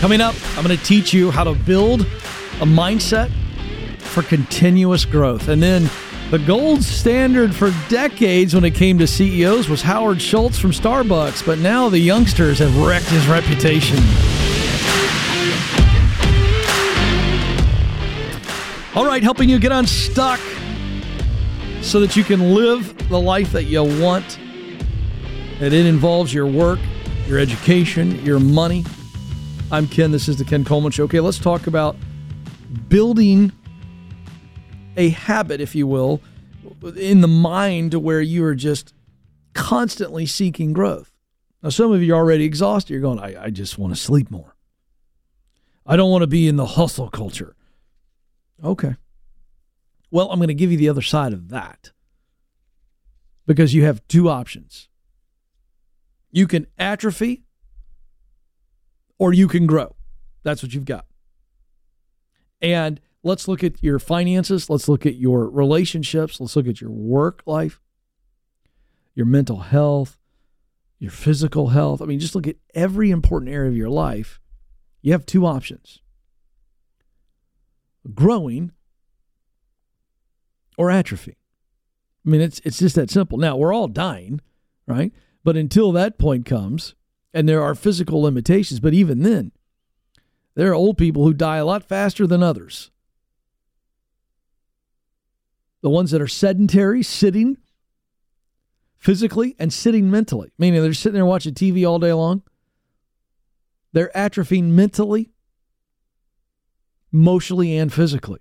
Coming up, I'm going to teach you how to build a mindset for continuous growth. And then the gold standard for decades when it came to CEOs was Howard Schultz from Starbucks, but now the youngsters have wrecked his reputation. All right, helping you get unstuck so that you can live the life that you want. And it involves your work, your education, your money I'm Ken. This is the Ken Coleman Show. Okay, let's talk about building a habit, if you will, in the mind to where you are just constantly seeking growth. Now, some of you are already exhausted. You're going, I, I just want to sleep more. I don't want to be in the hustle culture. Okay. Well, I'm going to give you the other side of that because you have two options. You can atrophy or you can grow. That's what you've got. And let's look at your finances. Let's look at your relationships. Let's look at your work life, your mental health, your physical health. I mean, just look at every important area of your life. You have two options growing or atrophy. I mean, it's, it's just that simple. Now, we're all dying, right? But until that point comes, and there are physical limitations, but even then, there are old people who die a lot faster than others. The ones that are sedentary, sitting physically and sitting mentally, meaning they're sitting there watching TV all day long. They're atrophying mentally, emotionally, and physically.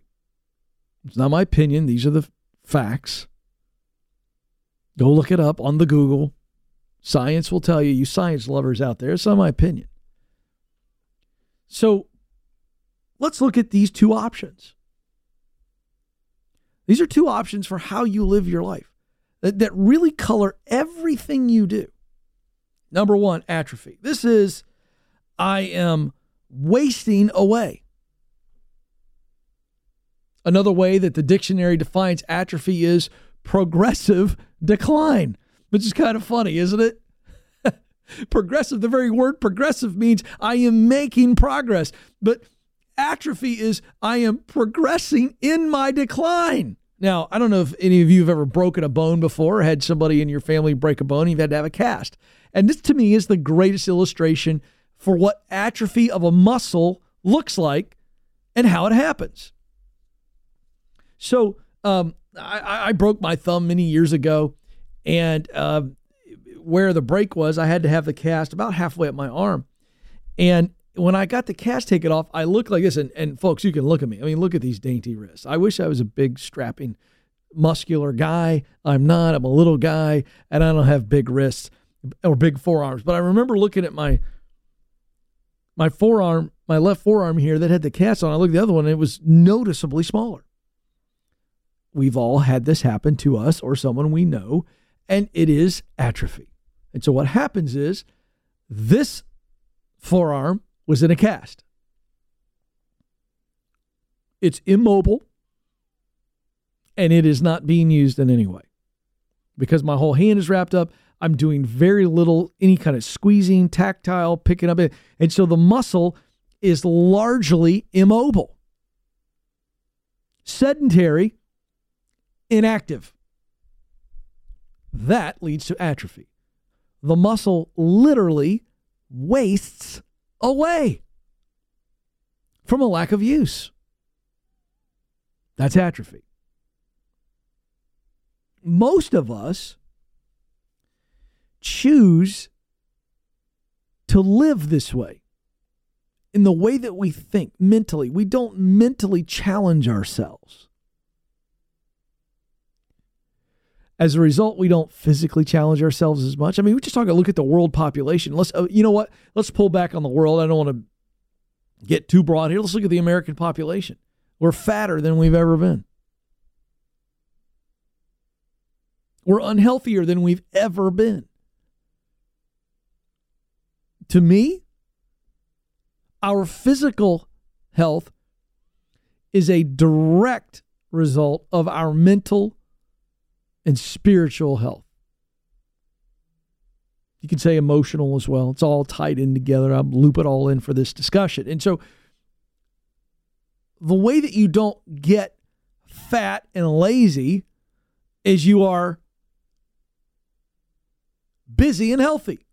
It's not my opinion. These are the facts. Go look it up on the Google. Science will tell you, you science lovers out there, it's not my opinion. So let's look at these two options. These are two options for how you live your life that, that really color everything you do. Number one, atrophy. This is, I am wasting away. Another way that the dictionary defines atrophy is progressive decline which is kind of funny, isn't it? progressive, the very word progressive means I am making progress, but atrophy is I am progressing in my decline. Now, I don't know if any of you have ever broken a bone before or had somebody in your family break a bone, you've had to have a cast. And this to me is the greatest illustration for what atrophy of a muscle looks like and how it happens. So, um, I, I broke my thumb many years ago and uh, where the break was, I had to have the cast about halfway up my arm. And when I got the cast taken off, I looked like this. And, and folks, you can look at me. I mean, look at these dainty wrists. I wish I was a big, strapping, muscular guy. I'm not. I'm a little guy, and I don't have big wrists or big forearms. But I remember looking at my my forearm, my left forearm here that had the cast on. I looked at the other one, and it was noticeably smaller. We've all had this happen to us or someone we know and it is atrophy. And so what happens is this forearm was in a cast. It's immobile and it is not being used in any way. Because my whole hand is wrapped up, I'm doing very little, any kind of squeezing, tactile, picking up. And so the muscle is largely immobile, sedentary, inactive. That leads to atrophy. The muscle literally wastes away from a lack of use. That's atrophy. Most of us choose to live this way in the way that we think mentally. We don't mentally challenge ourselves. As a result, we don't physically challenge ourselves as much. I mean, we just talk. Look at the world population. Let's, uh, you know what? Let's pull back on the world. I don't want to get too broad here. Let's look at the American population. We're fatter than we've ever been. We're unhealthier than we've ever been. To me, our physical health is a direct result of our mental and spiritual health. You can say emotional as well. It's all tied in together. I'll loop it all in for this discussion. And so, the way that you don't get fat and lazy is you are busy and healthy.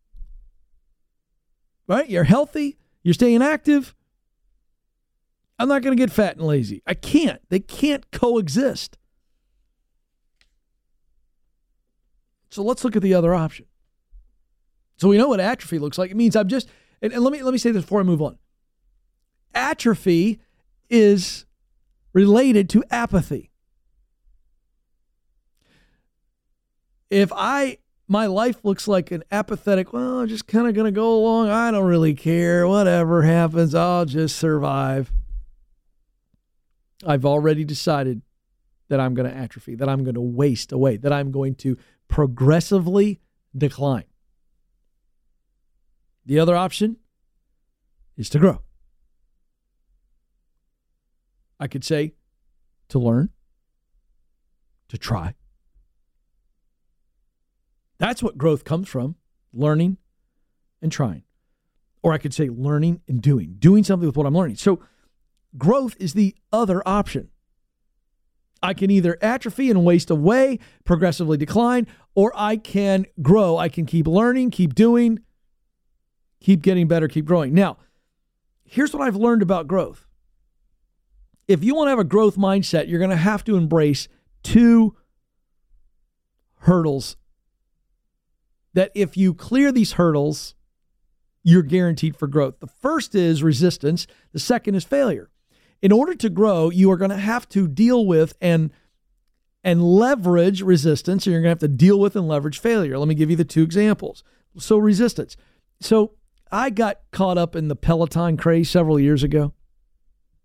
Right? You're healthy, you're staying active. I'm not going to get fat and lazy. I can't. They can't coexist. So let's look at the other option. So we know what atrophy looks like. It means I'm just and, and let me let me say this before I move on. Atrophy is related to apathy. If I my life looks like an apathetic, well, I'm just kind of going to go along. I don't really care. Whatever happens, I'll just survive. I've already decided that I'm going to atrophy, that I'm going to waste away, that I'm going to progressively decline. The other option is to grow. I could say to learn, to try. That's what growth comes from learning and trying. Or I could say learning and doing, doing something with what I'm learning. So growth is the other option. I can either atrophy and waste away, progressively decline, or I can grow. I can keep learning, keep doing, keep getting better, keep growing. Now, here's what I've learned about growth. If you want to have a growth mindset, you're going to have to embrace two hurdles. That if you clear these hurdles, you're guaranteed for growth. The first is resistance, the second is failure in order to grow, you are going to have to deal with and and leverage resistance, and you're going to have to deal with and leverage failure. Let me give you the two examples. So resistance. So I got caught up in the Peloton craze several years ago.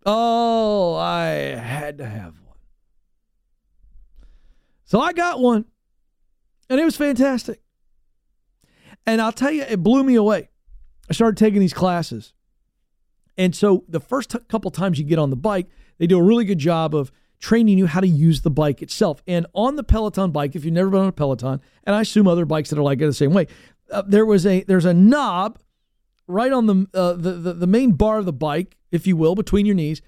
Oh, I had to have one. So I got one, and it was fantastic. And I'll tell you, it blew me away. I started taking these classes. And so the first t- couple times you get on the bike, they do a really good job of training you how to use the bike itself. And on the Peloton bike, if you've never been on a Peloton, and I assume other bikes that are like it the same way, uh, there was a there's a knob right on the, uh, the, the the main bar of the bike, if you will, between your knees,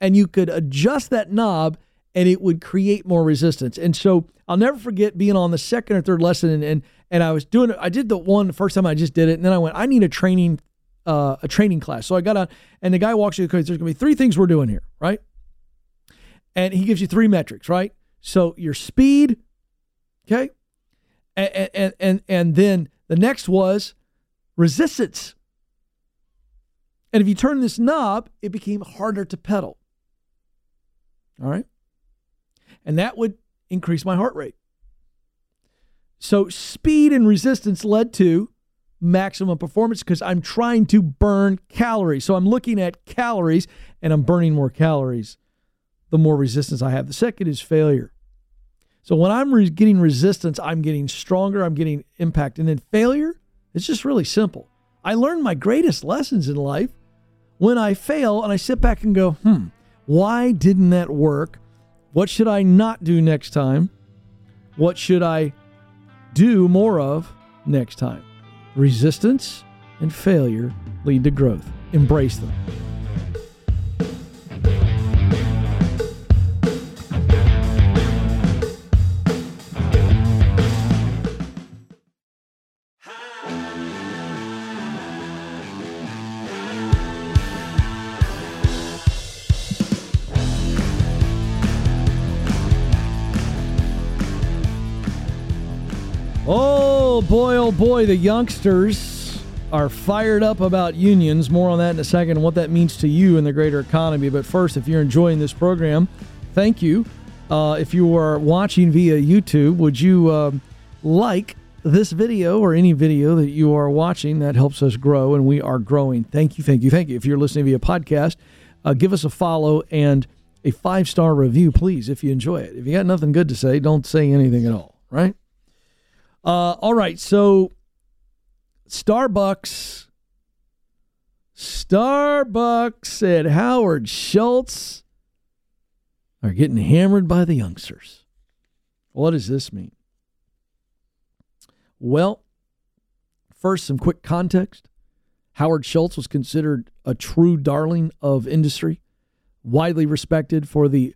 and you could adjust that knob and it would create more resistance. And so I'll never forget being on the second or third lesson and and, and I was doing it. I did the one the first time I just did it, and then I went, I need a training uh, a training class. So I got on, and the guy walks you through. There's going to be three things we're doing here, right? And he gives you three metrics, right? So your speed, okay, and and and, and then the next was resistance. And if you turn this knob, it became harder to pedal. All right. And that would increase my heart rate. So speed and resistance led to maximum performance because I'm trying to burn calories. So I'm looking at calories and I'm burning more calories the more resistance I have. The second is failure. So when I'm re- getting resistance, I'm getting stronger, I'm getting impact. And then failure, it's just really simple. I learn my greatest lessons in life when I fail and I sit back and go, hmm, why didn't that work? What should I not do next time? What should I do more of next time? Resistance and failure lead to growth. Embrace them. Oh, boy, oh boy, the youngsters are fired up about unions. More on that in a second and what that means to you in the greater economy. But first, if you're enjoying this program, thank you. Uh, if you are watching via YouTube, would you uh, like this video or any video that you are watching? That helps us grow, and we are growing. Thank you, thank you, thank you. If you're listening via podcast, uh, give us a follow and a five star review, please, if you enjoy it. If you got nothing good to say, don't say anything at all, right? Uh, all right, so Starbucks, Starbucks and Howard Schultz are getting hammered by the youngsters. What does this mean? Well, First, some quick context. Howard Schultz was considered a true darling of industry, widely respected for the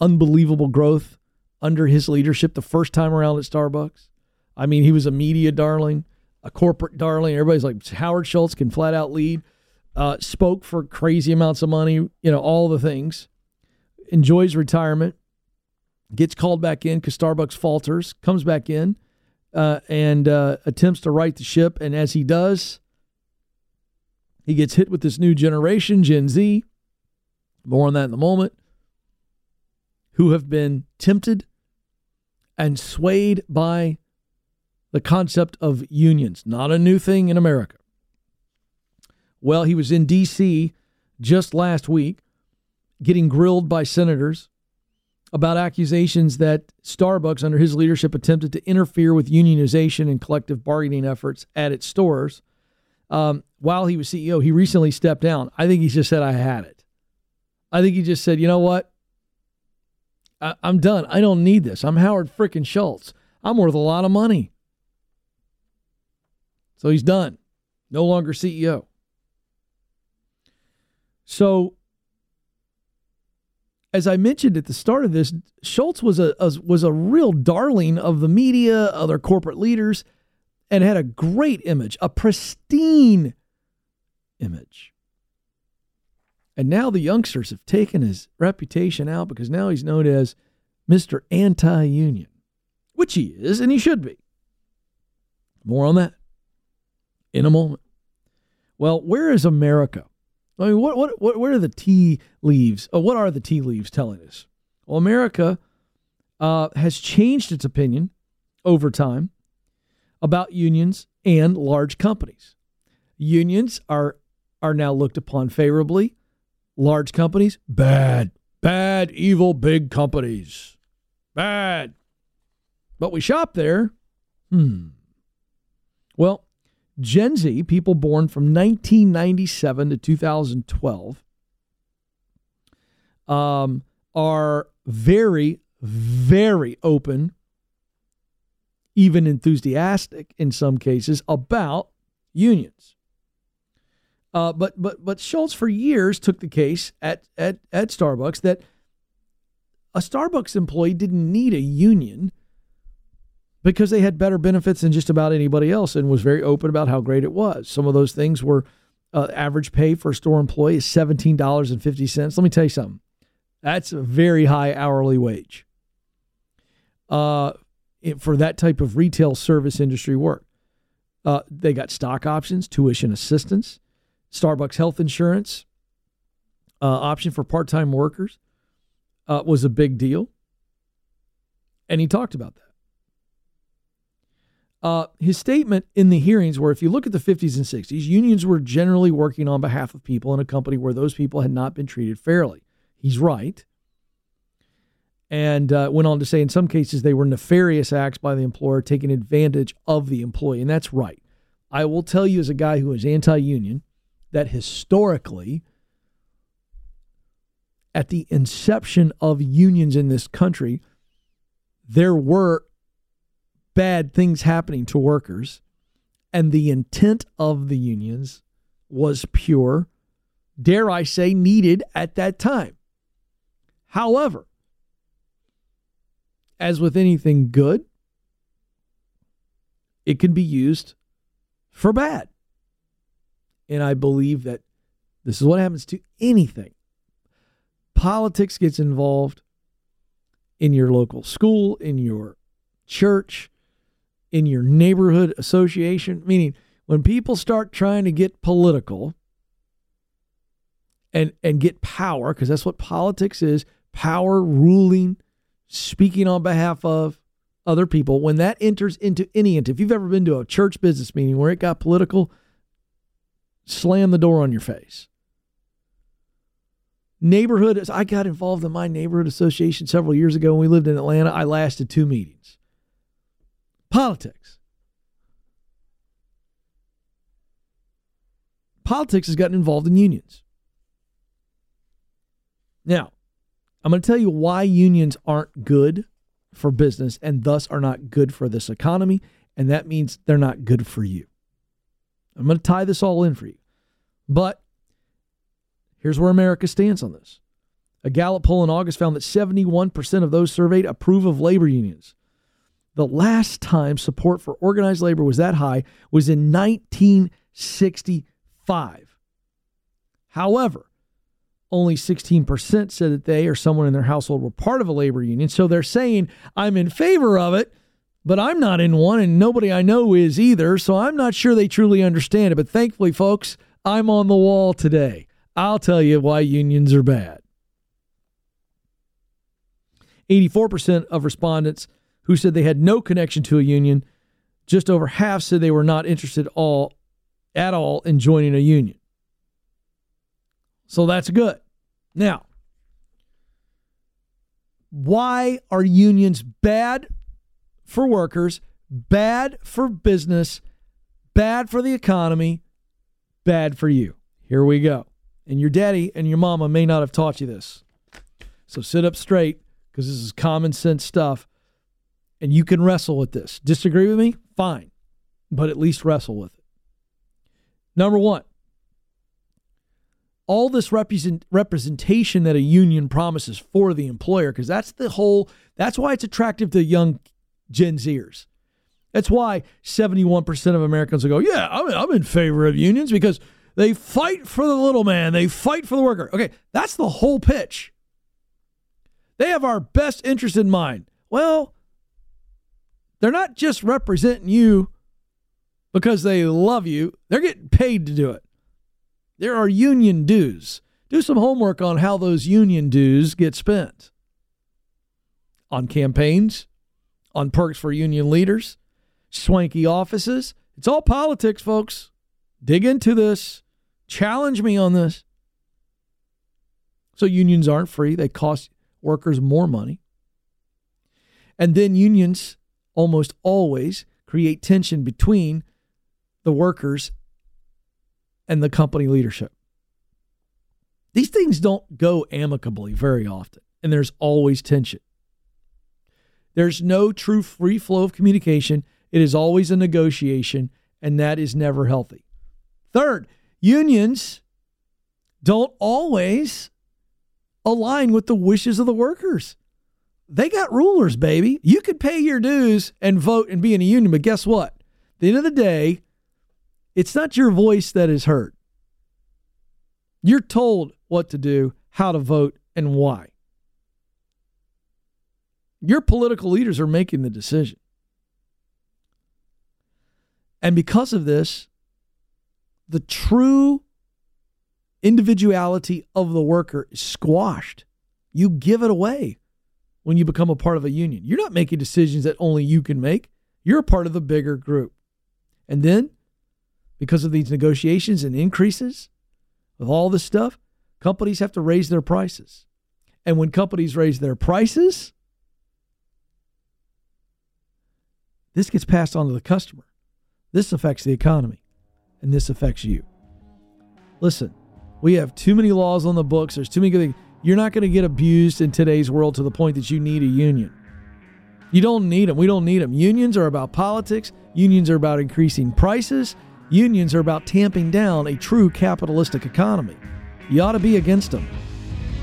unbelievable growth under his leadership the first time around at Starbucks. I mean, he was a media darling, a corporate darling. Everybody's like, Howard Schultz can flat out lead. Uh, spoke for crazy amounts of money, you know, all the things. Enjoys retirement, gets called back in because Starbucks falters, comes back in, uh, and uh, attempts to right the ship. And as he does, he gets hit with this new generation, Gen Z. More on that in a moment. Who have been tempted and swayed by the concept of unions. Not a new thing in America. Well, he was in D.C. just last week getting grilled by senators about accusations that Starbucks, under his leadership, attempted to interfere with unionization and collective bargaining efforts at its stores. Um, while he was CEO, he recently stepped down. I think he just said, I had it. I think he just said, you know what? I- am done. I don't need this. I'm Howard frickin' Schultz. I'm worth a lot of money. So he's done. No longer CEO. So as I mentioned at the start of this, Schultz was a, a, was a real darling of the media, other corporate leaders, and had a great image, a pristine image. And now the youngsters have taken his reputation out because now he's known as Mr. Anti Union, which he is, and he should be. More on that in a moment. Well, where is America? I mean, what, what, what, what are the tea leaves? Oh, what are the tea leaves telling us? Well, America uh, has changed its opinion over time about unions and large companies. Unions are are now looked upon favorably. Large companies, bad, bad, evil, big companies, bad. But we shop there. Hmm. Well, Gen Z, people born from 1997 to 2012, um, are very, very open, even enthusiastic in some cases, about unions. Uh, but but but Schultz for years took the case at, at at Starbucks that a Starbucks employee didn't need a union because they had better benefits than just about anybody else and was very open about how great it was. Some of those things were uh, average pay for a store employee is $17.50. Let me tell you something. That's a very high hourly wage uh, for that type of retail service industry work. Uh, they got stock options, tuition assistance, Starbucks health insurance uh, option for part time workers uh, was a big deal. And he talked about that. Uh, his statement in the hearings were if you look at the 50s and 60s, unions were generally working on behalf of people in a company where those people had not been treated fairly. He's right. And uh, went on to say in some cases they were nefarious acts by the employer taking advantage of the employee. And that's right. I will tell you, as a guy who is anti union, that historically, at the inception of unions in this country, there were bad things happening to workers, and the intent of the unions was pure, dare I say, needed at that time. However, as with anything good, it can be used for bad. And I believe that this is what happens to anything. Politics gets involved in your local school, in your church, in your neighborhood association. Meaning, when people start trying to get political and, and get power, because that's what politics is power, ruling, speaking on behalf of other people, when that enters into any, if you've ever been to a church business meeting where it got political, slam the door on your face. Neighborhood, I got involved in my neighborhood association several years ago when we lived in Atlanta. I lasted two meetings politics. Politics has gotten involved in unions. Now, I'm going to tell you why unions aren't good for business and thus are not good for this economy. And that means they're not good for you. I'm going to tie this all in for you. But here's where America stands on this. A Gallup poll in August found that 71% of those surveyed approve of labor unions. The last time support for organized labor was that high was in 1965. However, only 16% said that they or someone in their household were part of a labor union. So they're saying, I'm in favor of it, but I'm not in one, and nobody I know is either. So I'm not sure they truly understand it. But thankfully, folks, I'm on the wall today. I'll tell you why unions are bad. 84% of respondents who said they had no connection to a union, just over half said they were not interested all at all in joining a union. So that's good. Now, why are unions bad for workers, bad for business, bad for the economy, bad for you? Here we go. And your daddy and your mama may not have taught you this. So sit up straight because this is common sense stuff and you can wrestle with this. Disagree with me? Fine. But at least wrestle with it. Number one, all this represent, representation that a union promises for the employer, because that's the whole, that's why it's attractive to young Gen Zers. That's why 71% of Americans will go, yeah, I'm, I'm in favor of unions because they fight for the little man, they fight for the worker. Okay, that's the whole pitch. They have our best interest in mind. Well, they're not just representing you because they love you, they're getting paid to do it. There are union dues. Do some homework on how those union dues get spent on campaigns, on perks for union leaders, swanky offices. It's all politics, folks. Dig into this. Challenge me on this. So, unions aren't free, they cost workers more money. And then unions almost always create tension between the workers and the company leadership. These things don't go amicably very often, and there's always tension. There's no true free flow of communication. It is always a negotiation, and that is never healthy. Third, unions don't always align with the wishes of the workers. They got rulers, baby. You could pay your dues and vote and be in a union, but guess what? At the end of the day, it's not your voice that is heard. You're told what to do, how to vote, and why. Your political leaders are making the decision. And because of this, the true individuality of the worker is squashed. You give it away when you become a part of a union. You're not making decisions that only you can make, you're a part of the bigger group. And then, because of these negotiations and increases of all this stuff, companies have to raise their prices. And when companies raise their prices, this gets passed on to the customer. This affects the economy, and this affects you. Listen, we have too many laws on the books. There's too many things. You're not going to get abused in today's world to the point that you need a union. You don't need them. We don't need them. Unions are about politics. Unions are about increasing prices. Unions are about tamping down a true capitalistic economy. You ought to be against them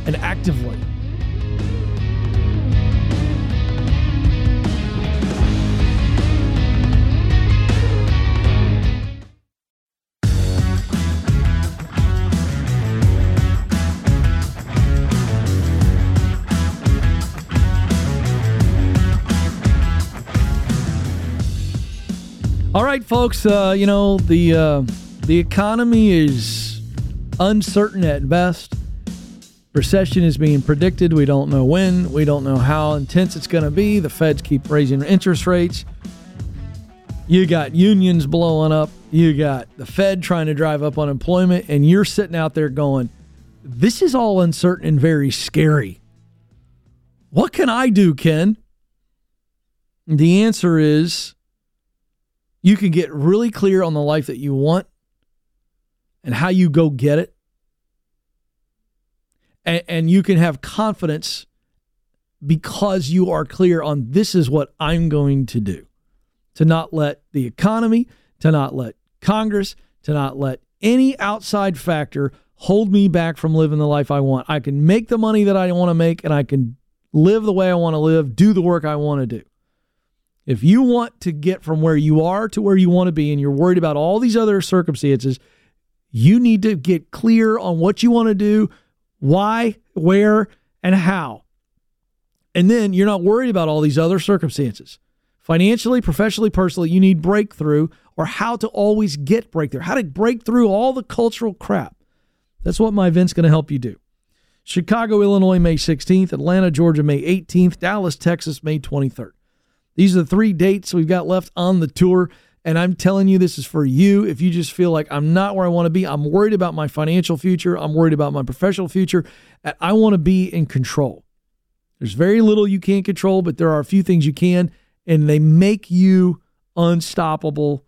and actively. All right, folks. Uh, you know the uh, the economy is uncertain at best. Recession is being predicted. We don't know when. We don't know how intense it's going to be. The Feds keep raising interest rates. You got unions blowing up. You got the Fed trying to drive up unemployment, and you're sitting out there going, "This is all uncertain and very scary." What can I do, Ken? The answer is you can get really clear on the life that you want and how you go get it. And, and you can have confidence because you are clear on this is what I'm going to do. To not let the economy, to not let Congress, to not let any outside factor hold me back from living the life I want. I can make the money that I want to make and I can live the way I want to live, do the work I want to do. If you want to get from where you are to where you want to be and you're worried about all these other circumstances, you need to get clear on what you want to do, why, where, and how. And then you're not worried about all these other circumstances. Financially, professionally, personally, you need breakthrough or how to always get breakthrough, how to break through all the cultural crap. That's what my event's going to help you do. Chicago, Illinois, May 16th, Atlanta, Georgia, May 18th, Dallas, Texas, May 23rd. These are the three dates we've got left on the tour. And I'm telling you, this is for you. If you just feel like I'm not where I want to be, I'm worried about my financial future, I'm worried about my professional future, and I want to be in control. There's very little you can't control, but there are a few things you can, and they make you unstoppable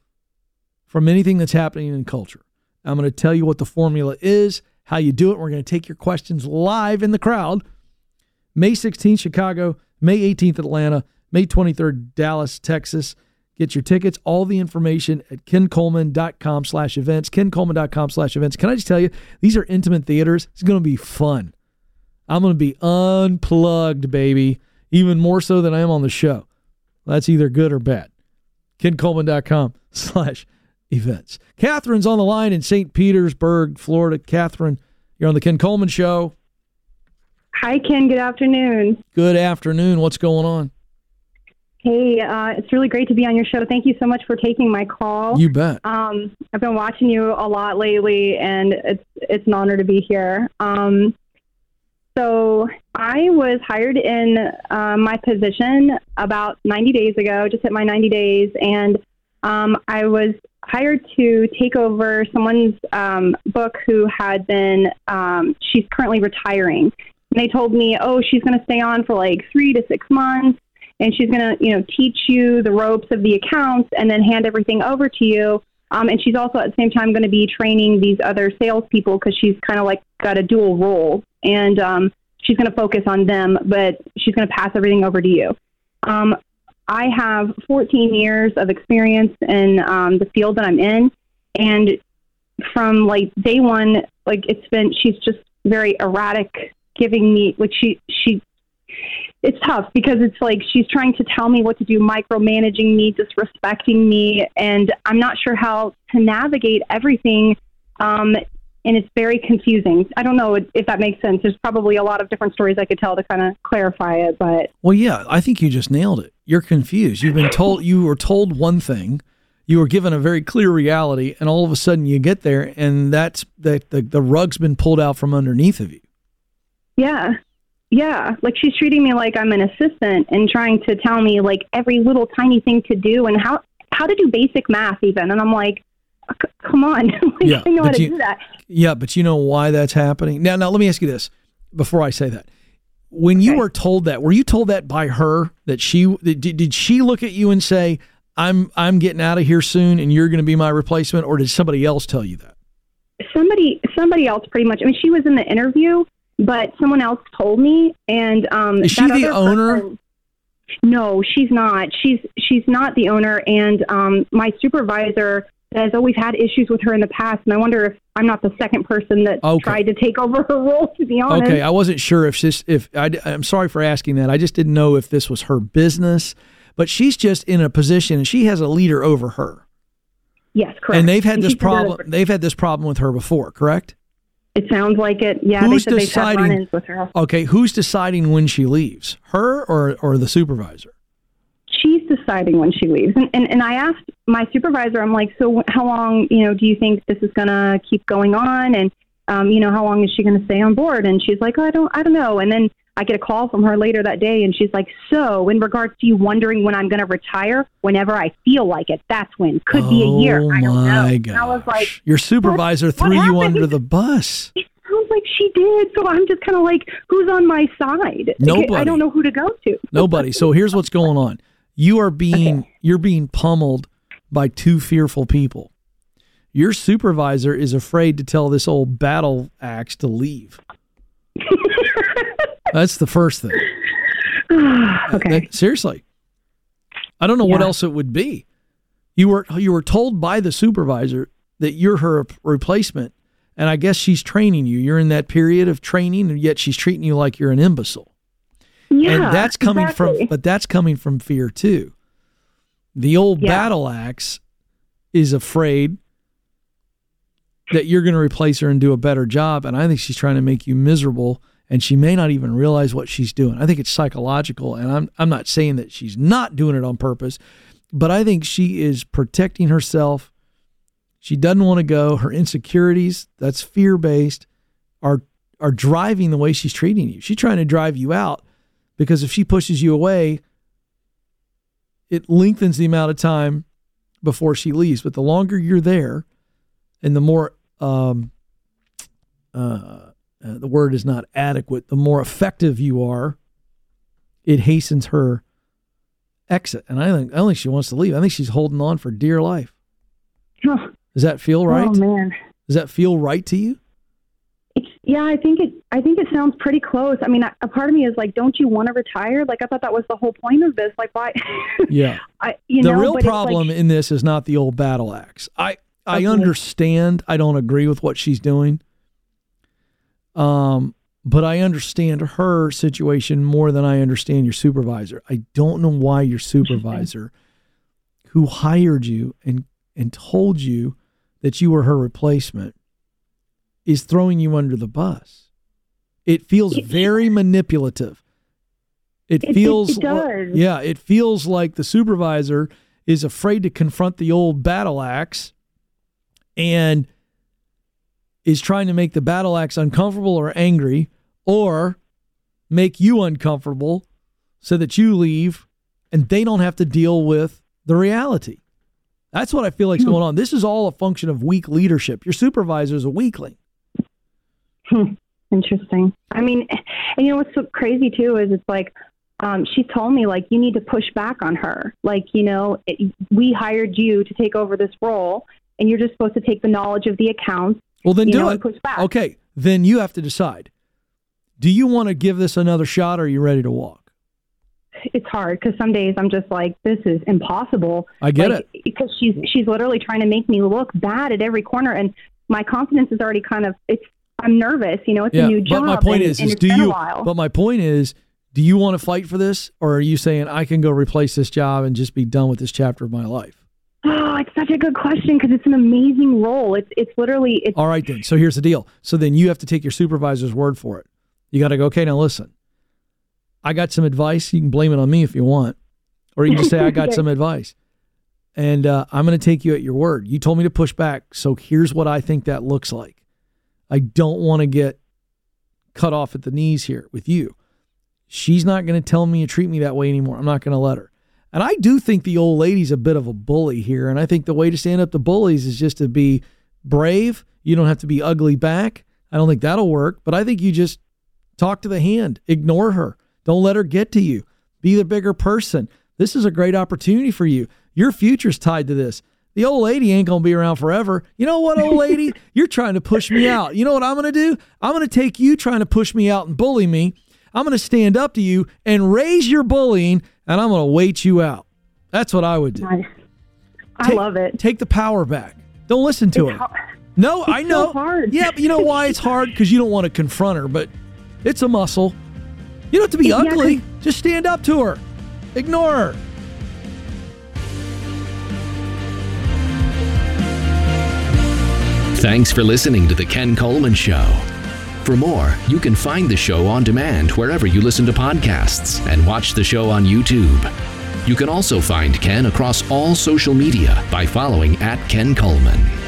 from anything that's happening in culture. I'm going to tell you what the formula is, how you do it. We're going to take your questions live in the crowd. May 16th, Chicago, May 18th, Atlanta, May 23rd, Dallas, Texas. Get your tickets, all the information at kencoleman.com slash events, kencoleman.com slash events. Can I just tell you, these are intimate theaters. It's going to be fun. I'm going to be unplugged, baby, even more so than I am on the show. That's either good or bad. KenColeman.com slash events. Catherine's on the line in St. Petersburg, Florida. Catherine, you're on the Ken Coleman Show. Hi, Ken. Good afternoon. Good afternoon. What's going on? Hey, uh, it's really great to be on your show. Thank you so much for taking my call. You bet. Um, I've been watching you a lot lately, and it's it's an honor to be here. Um, so I was hired in uh, my position about 90 days ago, just hit my 90 days, and um, I was hired to take over someone's um, book who had been, um, she's currently retiring. And they told me, oh, she's going to stay on for like three to six months, and she's going to, you know, teach you the ropes of the accounts and then hand everything over to you. Um, and she's also at the same time going to be training these other salespeople because she's kind of like got a dual role. And um, she's going to focus on them, but she's going to pass everything over to you. Um, I have 14 years of experience in um, the field that I'm in, and from like day one, like it's been she's just very erratic, giving me like she she. It's tough because it's like she's trying to tell me what to do, micromanaging me, disrespecting me, and I'm not sure how to navigate everything um, and it's very confusing. I don't know if that makes sense. There's probably a lot of different stories I could tell to kind of clarify it, but well, yeah, I think you just nailed it. You're confused. You've been told you were told one thing, you were given a very clear reality, and all of a sudden you get there, and that's that the the rug's been pulled out from underneath of you. Yeah. Yeah, like she's treating me like I'm an assistant and trying to tell me like every little tiny thing to do and how how to do basic math even. And I'm like, come on, like, yeah, I know how to you, do that. Yeah, but you know why that's happening. Now, now let me ask you this before I say that. When you were told that, were you told that by her that she did, did she look at you and say, "I'm I'm getting out of here soon, and you're going to be my replacement," or did somebody else tell you that? Somebody somebody else pretty much. I mean, she was in the interview, but someone else told me, and um, is she the owner? Person, no, she's not. She's she's not the owner, and um, my supervisor has always had issues with her in the past," and I wonder if I'm not the second person that okay. tried to take over her role. To be honest, okay, I wasn't sure if this. If I, I'm sorry for asking that. I just didn't know if this was her business, but she's just in a position, and she has a leader over her. Yes, correct. And they've had and this problem. They've had this problem with her before, correct? It sounds like it. Yeah, who's they deciding? with her. Okay, who's deciding when she leaves? Her or or the supervisor? she's deciding when she leaves. And, and, and I asked my supervisor, I'm like, so how long, you know, do you think this is going to keep going on? And, um, you know, how long is she going to stay on board? And she's like, oh, I don't, I don't know. And then I get a call from her later that day and she's like, so in regards to you wondering when I'm going to retire, whenever I feel like it, that's when. Could oh, be a year. Oh I don't know. Gosh. I was like, your supervisor threw you under the bus. It sounds like she did. So I'm just kind of like, who's on my side? Nobody. I don't know who to go to. Nobody. So here's what's going on. You are being okay. you're being pummeled by two fearful people. Your supervisor is afraid to tell this old battle axe to leave. That's the first thing. okay. That, seriously. I don't know yeah. what else it would be. You were you were told by the supervisor that you're her replacement. And I guess she's training you. You're in that period of training, and yet she's treating you like you're an imbecile. Yeah, and that's coming exactly. from, but that's coming from fear too. The old Yeah. battle axe is afraid that you're going to replace her and do a better job. And I think she's trying to make you miserable. And she may not even realize what she's doing. I think it's psychological. And I'm, I'm not saying that she's not doing it on purpose, but I think she is protecting herself. She doesn't want to go. Her insecurities, that's fear based, are, are driving the way she's treating you. She's trying to drive you out because if she pushes you away, it lengthens the amount of time before she leaves. But the longer you're there, and the more um, uh, uh, the word is not adequate, the more effective you are, it hastens her exit. And I think I don't think she wants to leave. I think she's holding on for dear life. Oh, Does that feel right? oh man. Does that feel right to you? It's, yeah, I think it. I think it sounds pretty close. I mean, a a part of me is like, don't you want to retire? Like, I thought that was the whole point of this. Like, why? Yeah. I, you the know, real problem Like, in this is not the old battle axe. I I Okay. understand. I don't agree with what she's doing. Um, but I understand her situation more than I understand your supervisor. I don't know why your supervisor, who hired you and and told you that you were her replacement, is throwing you under the bus. It feels very manipulative. It feels it yeah, it feels like the supervisor is afraid to confront the old battle axe and is trying to make the battle axe uncomfortable or angry or make you uncomfortable so that you leave and they don't have to deal with the reality. That's what I feel like's Hmm. going on. This is all a function of weak leadership. Your supervisor is a weakling. Hmm, interesting. I mean, and you know what's so crazy too is it's like um, she told me like you need to push back on her. Like you know, it, we hired you to take over this role, and you're just supposed to take the knowledge of the accounts. Well, then do know, it. push back. Okay, then you have to decide. Do you want to give this another shot or are you ready to walk? It's hard because some days I'm just like, this is impossible. I get like, it. because she's she's literally trying to make me look bad at every corner, and my confidence is already kind of it's. I'm nervous. You know, it's Yeah, a new job. but my point and, is, and is do you? But my point is, do you want to fight for this, or are you saying I can go replace this job and just be done with this chapter of my life? Oh, it's such a good question because it's an amazing role. It's it's literally it's All right, then. So here's the deal. So then you have to take your supervisor's word for it. You got to go. Okay, now listen. I got some advice. You can blame it on me if you want, or you can just say I got some advice, and uh, I'm going to take you at your word. You told me to push back, so here's what I think that looks like. I don't want to get cut off at the knees here with you. She's not going to tell me to treat me that way anymore. I'm not going to let her. And I do think the old lady's a bit of a bully here. And I think the way to stand up to bullies is just to be brave. You don't have to be ugly back. I don't think that'll work. But I think you just talk to the hand, ignore her. Don't let her get to you. Be the bigger person. This is a great opportunity for you. Your future's tied to this. The old lady ain't going to be around forever. You know what, old lady? You're trying to push me out. You know what I'm going to do? I'm going to take you trying to push me out and bully me. I'm going to stand up to you and raise your bullying, and I'm going to wait you out. That's what I would do. nice. I Take- love it. Take the power back. Don't listen to It's her. hard. No, I so know. hard. Yeah, but you know why it's hard? Because you don't want to confront her, but it's a muscle. You don't have to be Yeah, ugly. Just stand up to her. Ignore her. Thanks for listening to The Ken Coleman Show. For more, you can find the show on demand wherever you listen to podcasts and watch the show on YouTube. You can also find Ken across all social media by following at Ken Coleman.